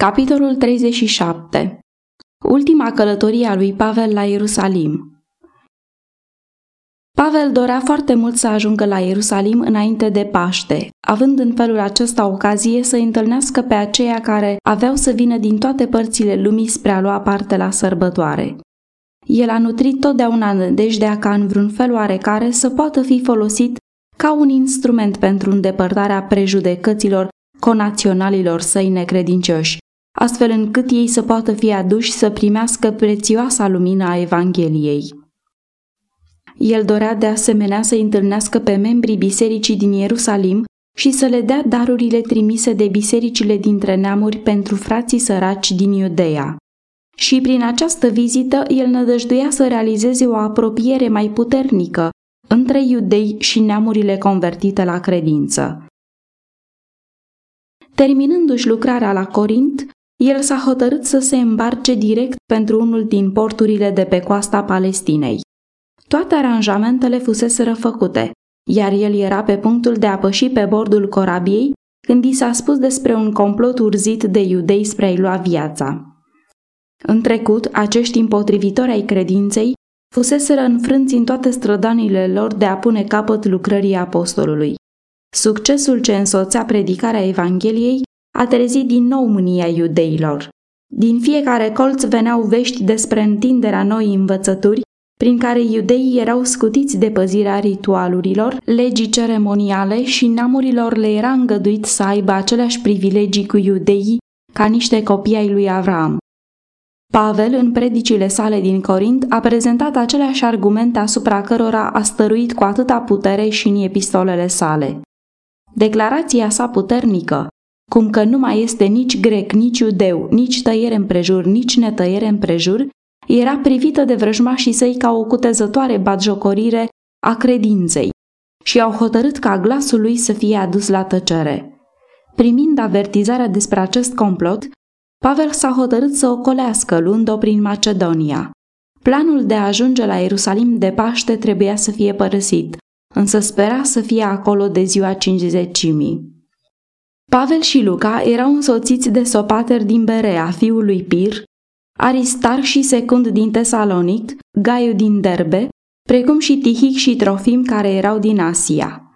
Capitolul 37 Ultima călătorie a lui Pavel la Ierusalim. Pavel dorea foarte mult să ajungă la Ierusalim înainte de Paște, având în felul acesta ocazie să întâlnească pe aceia care aveau să vină din toate părțile lumii spre a lua parte la sărbătoare. El a nutrit totdeauna nădejdea ca în vreun fel oarecare să poată fi folosit ca un instrument pentru îndepărtarea prejudecăților conaționalilor săi necredincioși, astfel încât ei să poată fi aduși să primească prețioasa lumină a Evangheliei. El dorea de asemenea să întâlnească pe membrii bisericii din Ierusalim și să le dea darurile trimise de bisericile dintre neamuri pentru frații săraci din Iudeea. Și prin această vizită el nădăjduia să realizeze o apropiere mai puternică între iudei și neamurile convertite la credință. Terminându-și lucrarea la Corint, el s-a hotărât să se îmbarce direct pentru unul din porturile de pe coasta Palestinei. Toate aranjamentele fusese făcute, iar el era pe punctul de a păși pe bordul corabiei când i s-a spus despre un complot urzit de iudei spre a-i lua viața. În trecut, acești împotrivitori ai credinței fuseseră înfrânți în toate strădanile lor de a pune capăt lucrării apostolului. Succesul ce însoțea predicarea Evangheliei a trezit din nou mânia iudeilor. Din fiecare colț veneau vești despre întinderea noi învățături prin care iudeii erau scutiți de păzirea ritualurilor, legii ceremoniale și namurilor le era îngăduit să aibă aceleași privilegii cu iudeii ca niște copii ai lui Avram. Pavel, în predicile sale din Corint, a prezentat aceleași argumente asupra cărora a stăruit cu atâta putere și în epistolele sale. Declarația sa puternică, cum că nu mai este nici grec, nici iudeu, nici tăiere împrejur, nici netăiere împrejur, era privită de vrăjmașii săi ca o cutezătoare batjocorire a credinței și au hotărât ca glasul lui să fie adus la tăcere. Primind avertizarea despre acest complot, Pavel s-a hotărât să o colească luând-o prin Macedonia. Planul de a ajunge la Ierusalim de Paște trebuia să fie părăsit, însă spera să fie acolo de ziua cincizecimii. Pavel și Luca erau însoțiți de Sopater din Berea, fiul lui Pir, Aristar și Secund din Tesalonic, Gaiu din Derbe, precum și Tihic și Trofim care erau din Asia.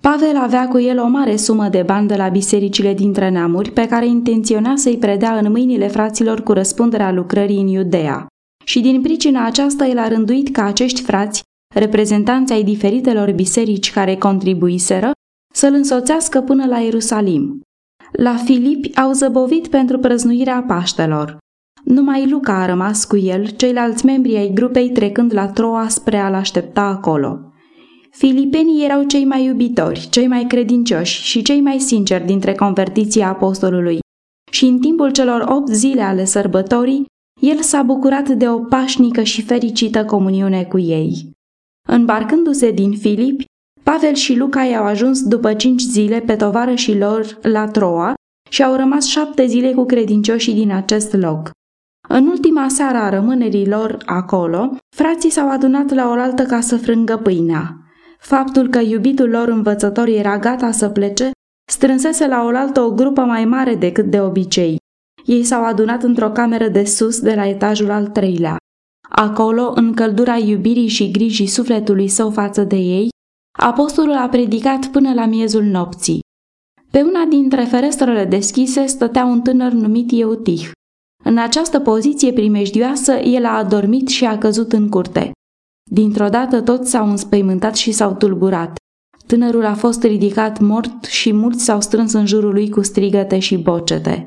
Pavel avea cu el o mare sumă de bani de la bisericile dintre neamuri pe care intenționa să-i predea în mâinile fraților cu răspunderea lucrării în Iudea. Și din pricina aceasta el a rânduit ca acești frați, reprezentanți ai diferitelor biserici care contribuiseră, să-l însoțească până la Ierusalim. La Filipi au zăbovit pentru prăznuirea Paștelor. Numai Luca a rămas cu el, ceilalți membri ai grupei trecând la Troa spre a-l aștepta acolo. Filipenii erau cei mai iubitori, cei mai credincioși și cei mai sinceri dintre convertiții apostolului și în timpul celor opt zile ale sărbătorii, el s-a bucurat de o pașnică și fericită comuniune cu ei. Îmbarcându-se din Filipi, Pavel și Luca i-au ajuns după cinci zile pe tovarășii lor la Troa și au rămas șapte zile cu credincioșii din acest loc. În ultima seară a rămânerii lor acolo, frații s-au adunat la oaltă ca să frângă pâinea. Faptul că iubitul lor învățător era gata să plece, strânsese la oaltă o grupă mai mare decât de obicei. Ei s-au adunat într-o cameră de sus de la etajul al treilea. Acolo, în căldura iubirii și grijii sufletului său față de ei, apostolul a predicat până la miezul nopții. Pe una dintre ferestrele deschise stătea un tânăr numit Eutih. În această poziție primejdioasă, el a adormit și a căzut în curte. Dintr-o dată toți s-au înspăimântat și s-au tulburat. Tânărul a fost ridicat mort și mulți s-au strâns în jurul lui cu strigăte și bocete.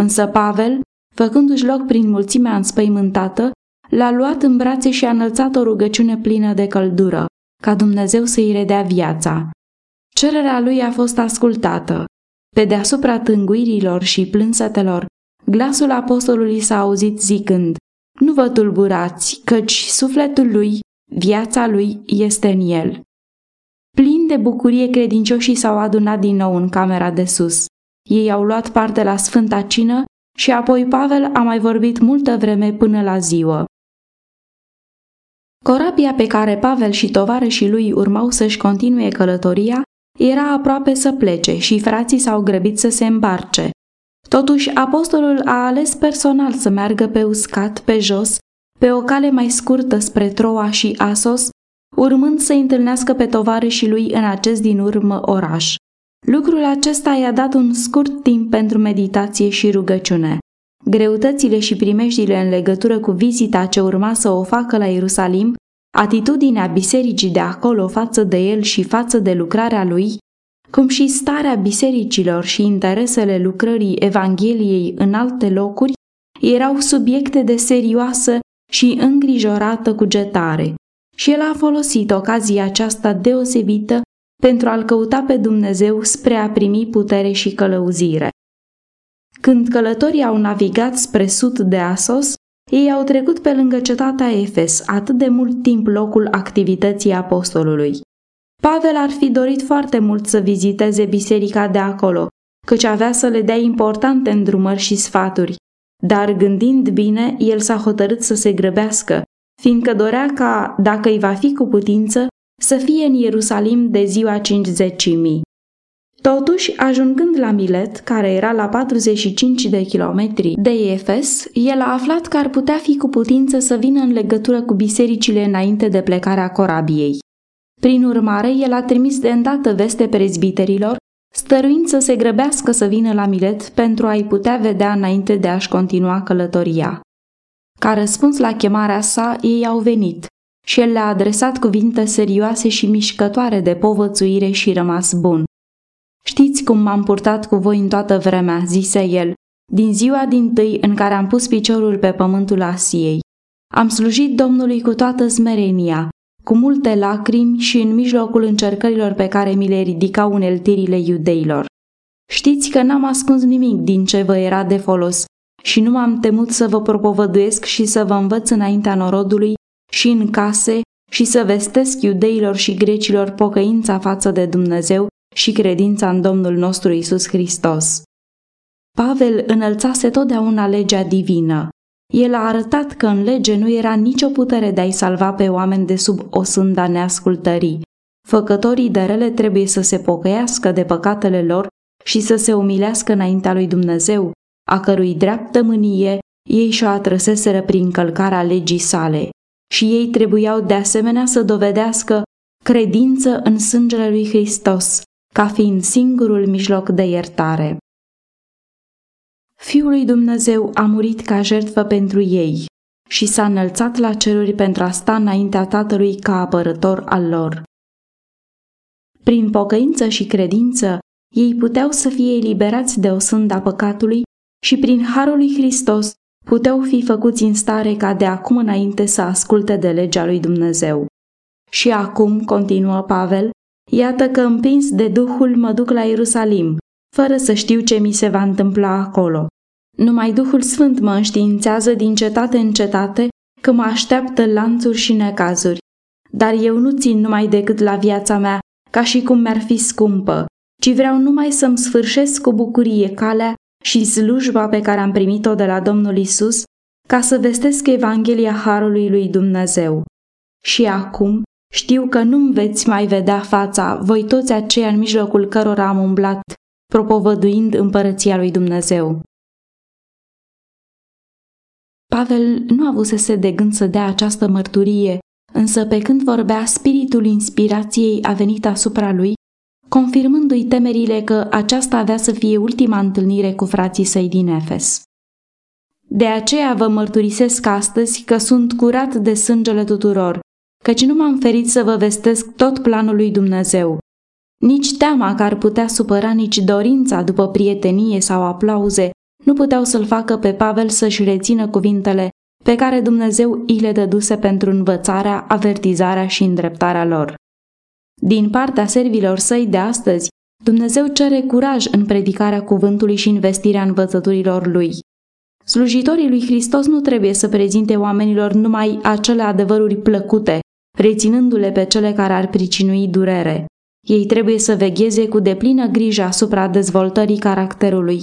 Însă Pavel, făcându-și loc prin mulțimea înspăimântată, l-a luat în brațe și a înălțat o rugăciune plină de căldură, ca Dumnezeu să-i redea viața. Cererea lui a fost ascultată. Pe deasupra tânguirilor și plânsetelor, glasul apostolului s-a auzit zicând, Nu vă tulburați, căci sufletul lui, viața lui, este în el. Plin de bucurie, credincioșii s-au adunat din nou în camera de sus. Ei au luat parte la Sfânta Cină și apoi Pavel a mai vorbit multă vreme până la ziua. Corabia pe care Pavel și tovarășii lui urmau să-și continue călătoria era aproape să plece și frații s-au grăbit să se îmbarce. Totuși, apostolul a ales personal să meargă pe uscat, pe jos, pe o cale mai scurtă spre Troa și Asos, urmând să întâlnească pe tovarășii lui în acest din urmă oraș. Lucrul acesta i-a dat un scurt timp pentru meditație și rugăciune. Greutățile și primejdile în legătură cu vizita ce urma să o facă la Ierusalim, atitudinea bisericii de acolo față de el și față de lucrarea lui, cum și starea bisericilor și interesele lucrării Evangheliei în alte locuri, erau subiecte de serioasă și îngrijorată cugetare. Și el a folosit ocazia aceasta deosebită pentru a-L căuta pe Dumnezeu spre a primi putere și călăuzire. Când călătorii au navigat spre sud de Asos, ei au trecut pe lângă cetatea Efes, atât de mult timp locul activității apostolului. Pavel ar fi dorit foarte mult să viziteze biserica de acolo, căci avea să le dea importante îndrumări și sfaturi, dar gândind bine, el s-a hotărât să se grăbească, fiindcă dorea ca, dacă îi va fi cu putință, să fie în Ierusalim de ziua cincizecimii. Totuși, ajungând la Milet, care era la 45 de kilometri de Efes, el a aflat că ar putea fi cu putință să vină în legătură cu bisericile înainte de plecarea corabiei. Prin urmare, el a trimis de îndată veste prezbiterilor, stăruind să se grăbească să vină la Milet pentru a-i putea vedea înainte de a-și continua călătoria. Ca răspuns la chemarea sa, ei au venit și el le-a adresat cuvinte serioase și mișcătoare de povățuire și rămas bun. Știți cum m-am purtat cu voi în toată vremea, zise el, din ziua din tâi în care am pus piciorul pe pământul Asiei. Am slujit Domnului cu toată smerenia, cu multe lacrimi și în mijlocul încercărilor pe care mi le ridicau uneltirile iudeilor. Știți că n-am ascuns nimic din ce vă era de folos și nu m-am temut să vă propovăduiesc și să vă învăț înaintea norodului și în case și să vestesc iudeilor și grecilor pocăința față de Dumnezeu și credința în Domnul nostru Isus Hristos. Pavel înălțase totdeauna legea divină. El a arătat că în lege nu era nicio putere de a-i salva pe oameni de sub o sânda neascultării. Făcătorii de rele trebuie să se pocăiască de păcatele lor și să se umilească înaintea lui Dumnezeu, a cărui dreaptă mânie ei și-o atrăseseră prin călcarea legii sale. Și ei trebuiau de asemenea să dovedească credință în sângele lui Hristos, ca fiind singurul mijloc de iertare. Fiul lui Dumnezeu a murit ca jertfă pentru ei și s-a înălțat la ceruri pentru a sta înaintea Tatălui ca apărător al lor. Prin pocăință și credință, ei puteau să fie eliberați de o sânda păcatului și prin harul lui Hristos puteau fi făcuți în stare ca de acum înainte să asculte de legea lui Dumnezeu. Și acum, continuă Pavel, Iată că împins de Duhul mă duc la Ierusalim, fără să știu ce mi se va întâmpla acolo. Numai Duhul Sfânt mă înștiințează din cetate în cetate că mă așteaptă lanțuri și necazuri. Dar eu nu țin numai decât la viața mea, ca și cum mi-ar fi scumpă, ci vreau numai să-mi sfârșesc cu bucurie calea și slujba pe care am primit-o de la Domnul Isus, ca să vestesc Evanghelia Harului lui Dumnezeu. Și acum, știu că nu-mi veți mai vedea fața, voi toți aceia în mijlocul cărora am umblat, propovăduind împărăția lui Dumnezeu. Pavel nu avusese de gând să dea această mărturie, însă pe când vorbea, spiritul inspirației a venit asupra lui, confirmându-i temerile că aceasta avea să fie ultima întâlnire cu frații săi din Efes. De aceea vă mărturisesc astăzi că sunt curat de sângele tuturor, căci nu m-am ferit să vă vestesc tot planul lui Dumnezeu. Nici teama că ar putea supăra, nici dorința după prietenie sau aplauze nu puteau să-l facă pe Pavel să-și rețină cuvintele pe care Dumnezeu îi le dăduse pentru învățarea, avertizarea și îndreptarea lor. Din partea servilor săi de astăzi, Dumnezeu cere curaj în predicarea cuvântului și investirea învățăturilor lui. Slujitorii lui Hristos nu trebuie să prezinte oamenilor numai acele adevăruri plăcute, reținându-le pe cele care ar pricinui durere. Ei trebuie să vegheze cu deplină grijă asupra dezvoltării caracterului.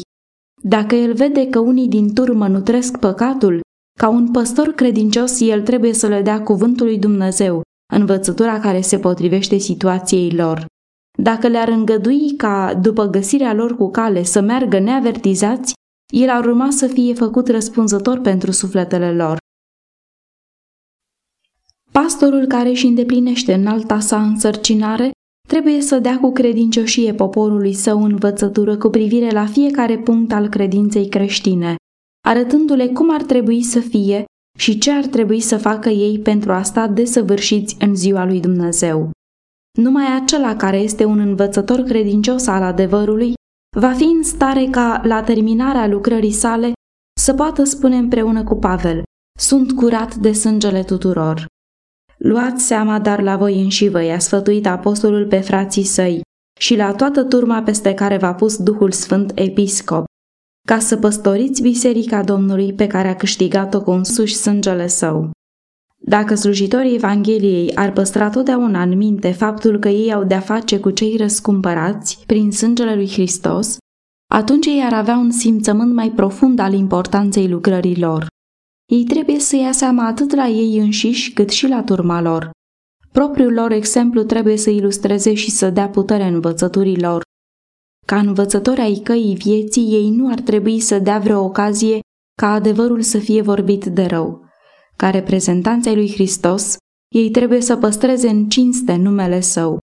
Dacă el vede că unii din turmă nutresc păcatul, ca un păstor credincios, el trebuie să le dea cuvântul lui Dumnezeu, învățătura care se potrivește situației lor. Dacă le-ar îngădui ca, după găsirea lor cu cale, să meargă neavertizați, el ar urma să fie făcut răspunzător pentru sufletele lor. Pastorul care își îndeplinește în alta sa însărcinare trebuie să dea cu credincioșie poporului său învățătură cu privire la fiecare punct al credinței creștine, arătându-le cum ar trebui să fie și ce ar trebui să facă ei pentru a sta desăvârșiți în ziua lui Dumnezeu. Numai acela care este un învățător credincios al adevărului va fi în stare ca, la terminarea lucrării sale, să poată spune împreună cu Pavel, sunt curat de sângele tuturor. Luați seama dar la voi înși vă i-a sfătuit apostolul pe frații săi și la toată turma peste care v-a pus Duhul Sfânt Episcop, ca să păstoriți biserica Domnului pe care a câștigat-o cu însuși sângele său. Dacă slujitorii Evangheliei ar păstra totdeauna în minte faptul că ei au de-a face cu cei răscumpărați prin sângele lui Hristos, atunci ei ar avea un simțământ mai profund al importanței lucrării lor. Ei trebuie să ia seama atât la ei înșiși cât și la turma lor. Propriul lor exemplu trebuie să ilustreze și să dea putere învățăturii lor. Ca învățători ai căii vieții, ei nu ar trebui să dea vreo ocazie ca adevărul să fie vorbit de rău. Ca reprezentanți ai lui Hristos, ei trebuie să păstreze în cinste numele său.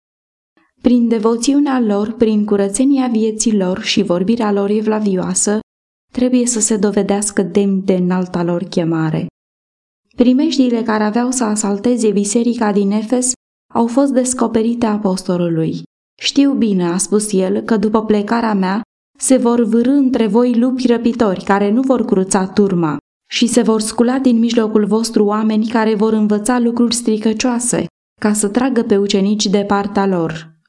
Prin devoțiunea lor, prin curățenia vieții lor și vorbirea lor evlavioasă, trebuie să se dovedească demn de înalta lor chemare. Primejdiile care aveau să asalteze biserica din Efes au fost descoperite apostolului. Știu bine, a spus el, că după plecarea mea se vor vârâ între voi lupi răpitori care nu vor cruța turma și se vor scula din mijlocul vostru oameni care vor învăța lucruri stricăcioase, ca să tragă pe ucenici de partea lor.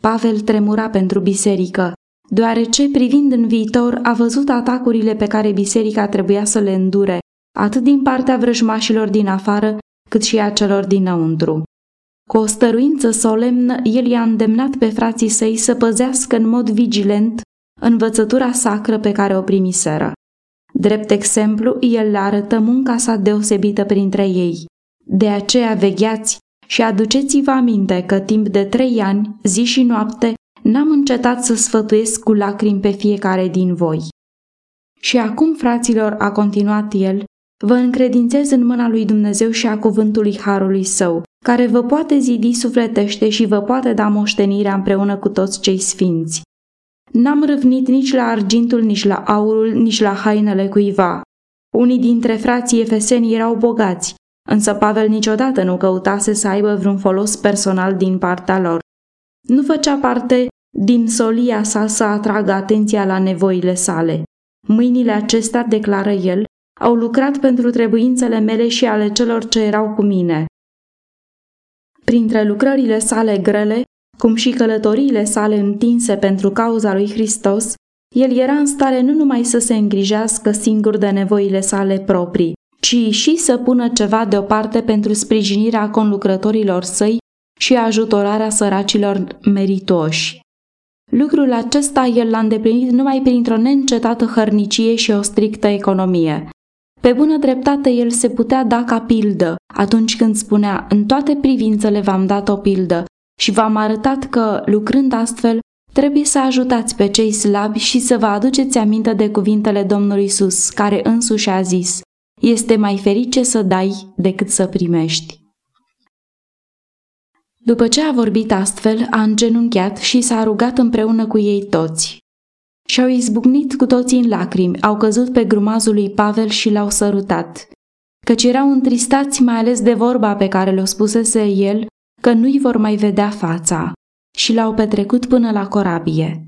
Pavel tremura pentru biserică, deoarece privind în viitor a văzut atacurile pe care biserica trebuia să le îndure, atât din partea vrăjmașilor din afară, cât și a celor dinăuntru. Cu o stăruință solemnă, el i-a îndemnat pe frații săi să păzească în mod vigilent învățătura sacră pe care o primiseră. Drept exemplu, el le arătă munca sa deosebită printre ei. De aceea vegheați și aduceți-vă aminte că timp de trei ani, zi și noapte, n-am încetat să sfătuiesc cu lacrimi pe fiecare din voi. Și acum, fraților, a continuat el, vă încredințez în mâna lui Dumnezeu și a cuvântului Harului Său, care vă poate zidi sufletește și vă poate da moștenirea împreună cu toți cei sfinți. N-am râvnit nici la argintul, nici la aurul, nici la hainele cuiva. Unii dintre frații efeseni erau bogați, însă Pavel niciodată nu căutase să aibă vreun folos personal din partea lor. Nu făcea parte din solia sa să atragă atenția la nevoile sale. Mâinile acestea, declară el, au lucrat pentru trebuințele mele și ale celor ce erau cu mine. Printre lucrările sale grele, cum și călătoriile sale întinse pentru cauza lui Hristos, el era în stare nu numai să se îngrijească singur de nevoile sale proprii, ci și să pună ceva deoparte pentru sprijinirea conlucrătorilor săi și ajutorarea săracilor meritoși. Lucrul acesta el l-a îndeplinit numai printr-o neîncetată hărnicie și o strictă economie. Pe bună dreptate el se putea da ca pildă atunci când spunea în toate privințele v-am dat o pildă și v-am arătat că, lucrând astfel, trebuie să ajutați pe cei slabi și să vă aduceți aminte de cuvintele Domnului Isus, care însuși a zis, este mai ferice să dai decât să primești. După ce a vorbit astfel, a îngenunchiat și s-a rugat împreună cu ei toți. Și-au izbucnit cu toții în lacrimi, au căzut pe grumazul lui Pavel și l-au sărutat, căci erau întristați mai ales de vorba pe care le-o spusese el, că nu-i vor mai vedea fața, și l-au petrecut până la corabie.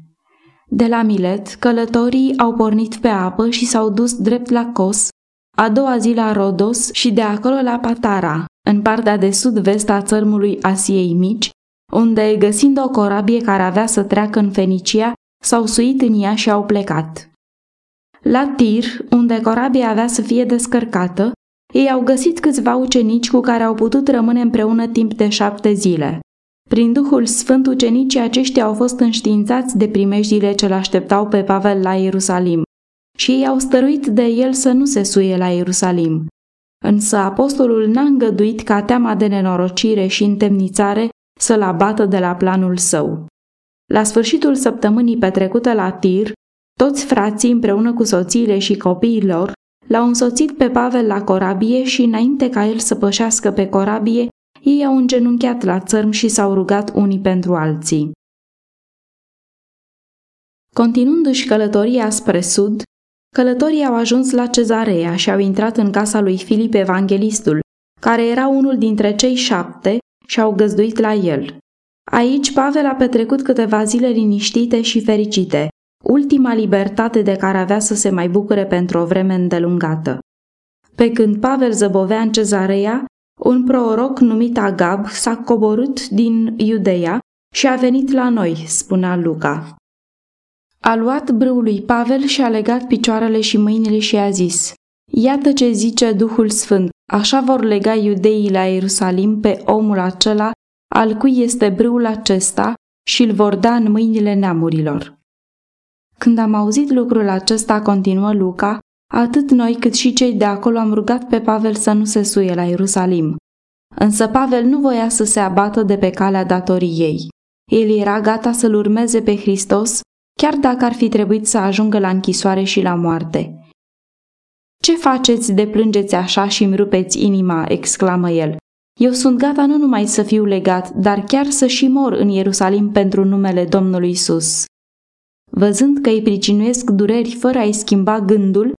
De la Milet, călătorii au pornit pe apă și s-au dus drept la Cos, a doua zi la Rodos și de acolo la Patara, în partea de sud-vest a țărmului Asiei Mici, unde, găsind o corabie care avea să treacă în Fenicia, s-au suit în ea și au plecat. La Tir, unde corabia avea să fie descărcată, ei au găsit câțiva ucenici cu care au putut rămâne împreună timp de șapte zile. Prin Duhul Sfânt, ucenicii aceștia au fost înștiințați de primejdile ce l-așteptau pe Pavel la Ierusalim și ei au stăruit de el să nu se suie la Ierusalim. Însă apostolul n-a îngăduit ca teama de nenorocire și întemnițare să-l abată de la planul său. La sfârșitul săptămânii petrecute la Tir, Toți frații, împreună cu soțiile și copiii lor, l-au însoțit pe Pavel la corabie și înainte ca el să pășească pe corabie, ei au îngenunchiat la țărm și s-au rugat unii pentru alții. Continuându-și călătoria spre sud, călătorii au ajuns la cezarea și au intrat în casa lui Filip Evanghelistul, care era unul dintre cei șapte și au găzduit la el. Aici Pavel a petrecut câteva zile liniștite și fericite, ultima libertate de care avea să se mai bucure pentru o vreme îndelungată. Pe când Pavel zăbovea în cezarea, un proroc numit Agab s-a coborât din Iudeea și a venit la noi, spunea Luca. A luat brâul lui Pavel și a legat picioarele și mâinile și a zis, Iată ce zice Duhul Sfânt, așa vor lega iudeii la Ierusalim pe omul acela, al cui este brâul acesta, și îl vor da în mâinile neamurilor. Când am auzit lucrul acesta, continuă Luca, atât noi cât și cei de acolo am rugat pe Pavel să nu se suie la Ierusalim. Însă Pavel nu voia să se abată de pe calea datoriei. El era gata să-L urmeze pe Hristos, chiar dacă ar fi trebuit să ajungă la închisoare și la moarte. Ce faceți de plângeți așa și îmi rupeți inima?" exclamă el. Eu sunt gata nu numai să fiu legat, dar chiar să și mor în Ierusalim pentru numele Domnului Isus. Văzând că îi pricinuiesc dureri fără a-i schimba gândul,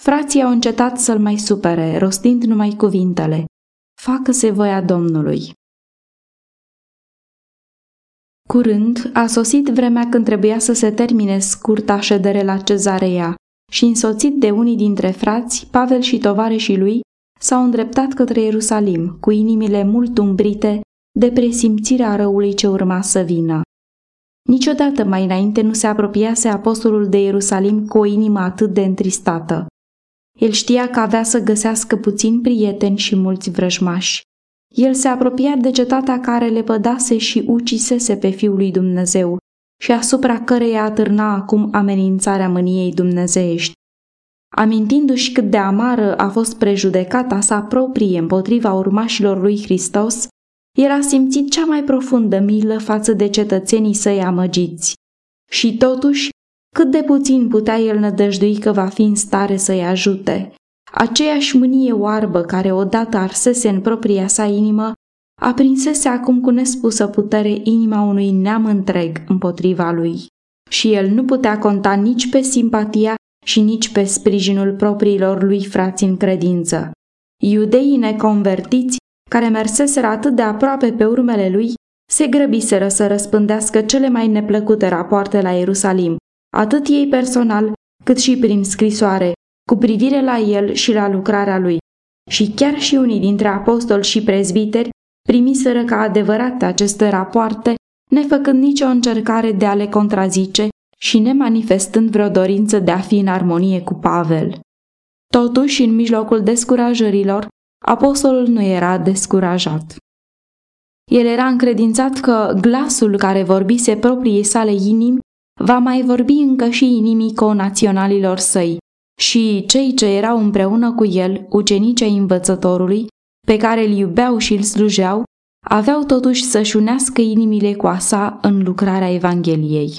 frații au încetat să-l mai supere, rostind numai cuvintele. Facă-se voia Domnului. Curând a sosit vremea când trebuia să se termine scurta ședere la cezarea și însoțit de unii dintre frați, Pavel și tovarășii lui s-au îndreptat către Ierusalim, cu inimile mult umbrite de presimțirea răului ce urma să vină. Niciodată mai înainte nu se apropiase apostolul de Ierusalim cu o inimă atât de întristată. El știa că avea să găsească puțini prieteni și mulți vrăjmași. El se apropia de cetatea care le pădase și ucisese pe Fiul lui Dumnezeu și asupra căreia atârna acum amenințarea mâniei dumnezeiești. Amintindu-și cât de amară a fost prejudecata sa proprie împotriva urmașilor lui Hristos, el a simțit cea mai profundă milă față de cetățenii săi amăgiți. Și totuși, cât de puțin putea el nădăjdui că va fi în stare să-i ajute. Aceeași mânie oarbă care odată arsese în propria sa inimă, aprinsese acum cu nespusă putere inima unui neam întreg împotriva lui. Și el nu putea conta nici pe simpatia și nici pe sprijinul propriilor lui frați în credință. Iudeii neconvertiți care merseseră atât de aproape pe urmele lui, se grăbiseră să răspândească cele mai neplăcute rapoarte la Ierusalim, atât ei personal, cât și prin scrisoare, cu privire la el și la lucrarea lui. Și chiar și unii dintre apostoli și prezbiteri primiseră ca adevărate aceste rapoarte, nefăcând nicio încercare de a le contrazice și nemanifestând vreo dorință de a fi în armonie cu Pavel. Totuși, în mijlocul descurajărilor, apostolul nu era descurajat. El era încredințat că glasul care vorbise propriei sale inimi va mai vorbi încă și inimii conaționalilor săi și cei ce erau împreună cu el, ucenicii învățătorului, pe care îl iubeau și îl slujeau, aveau totuși să-și unească inimile cu a sa în lucrarea Evangheliei.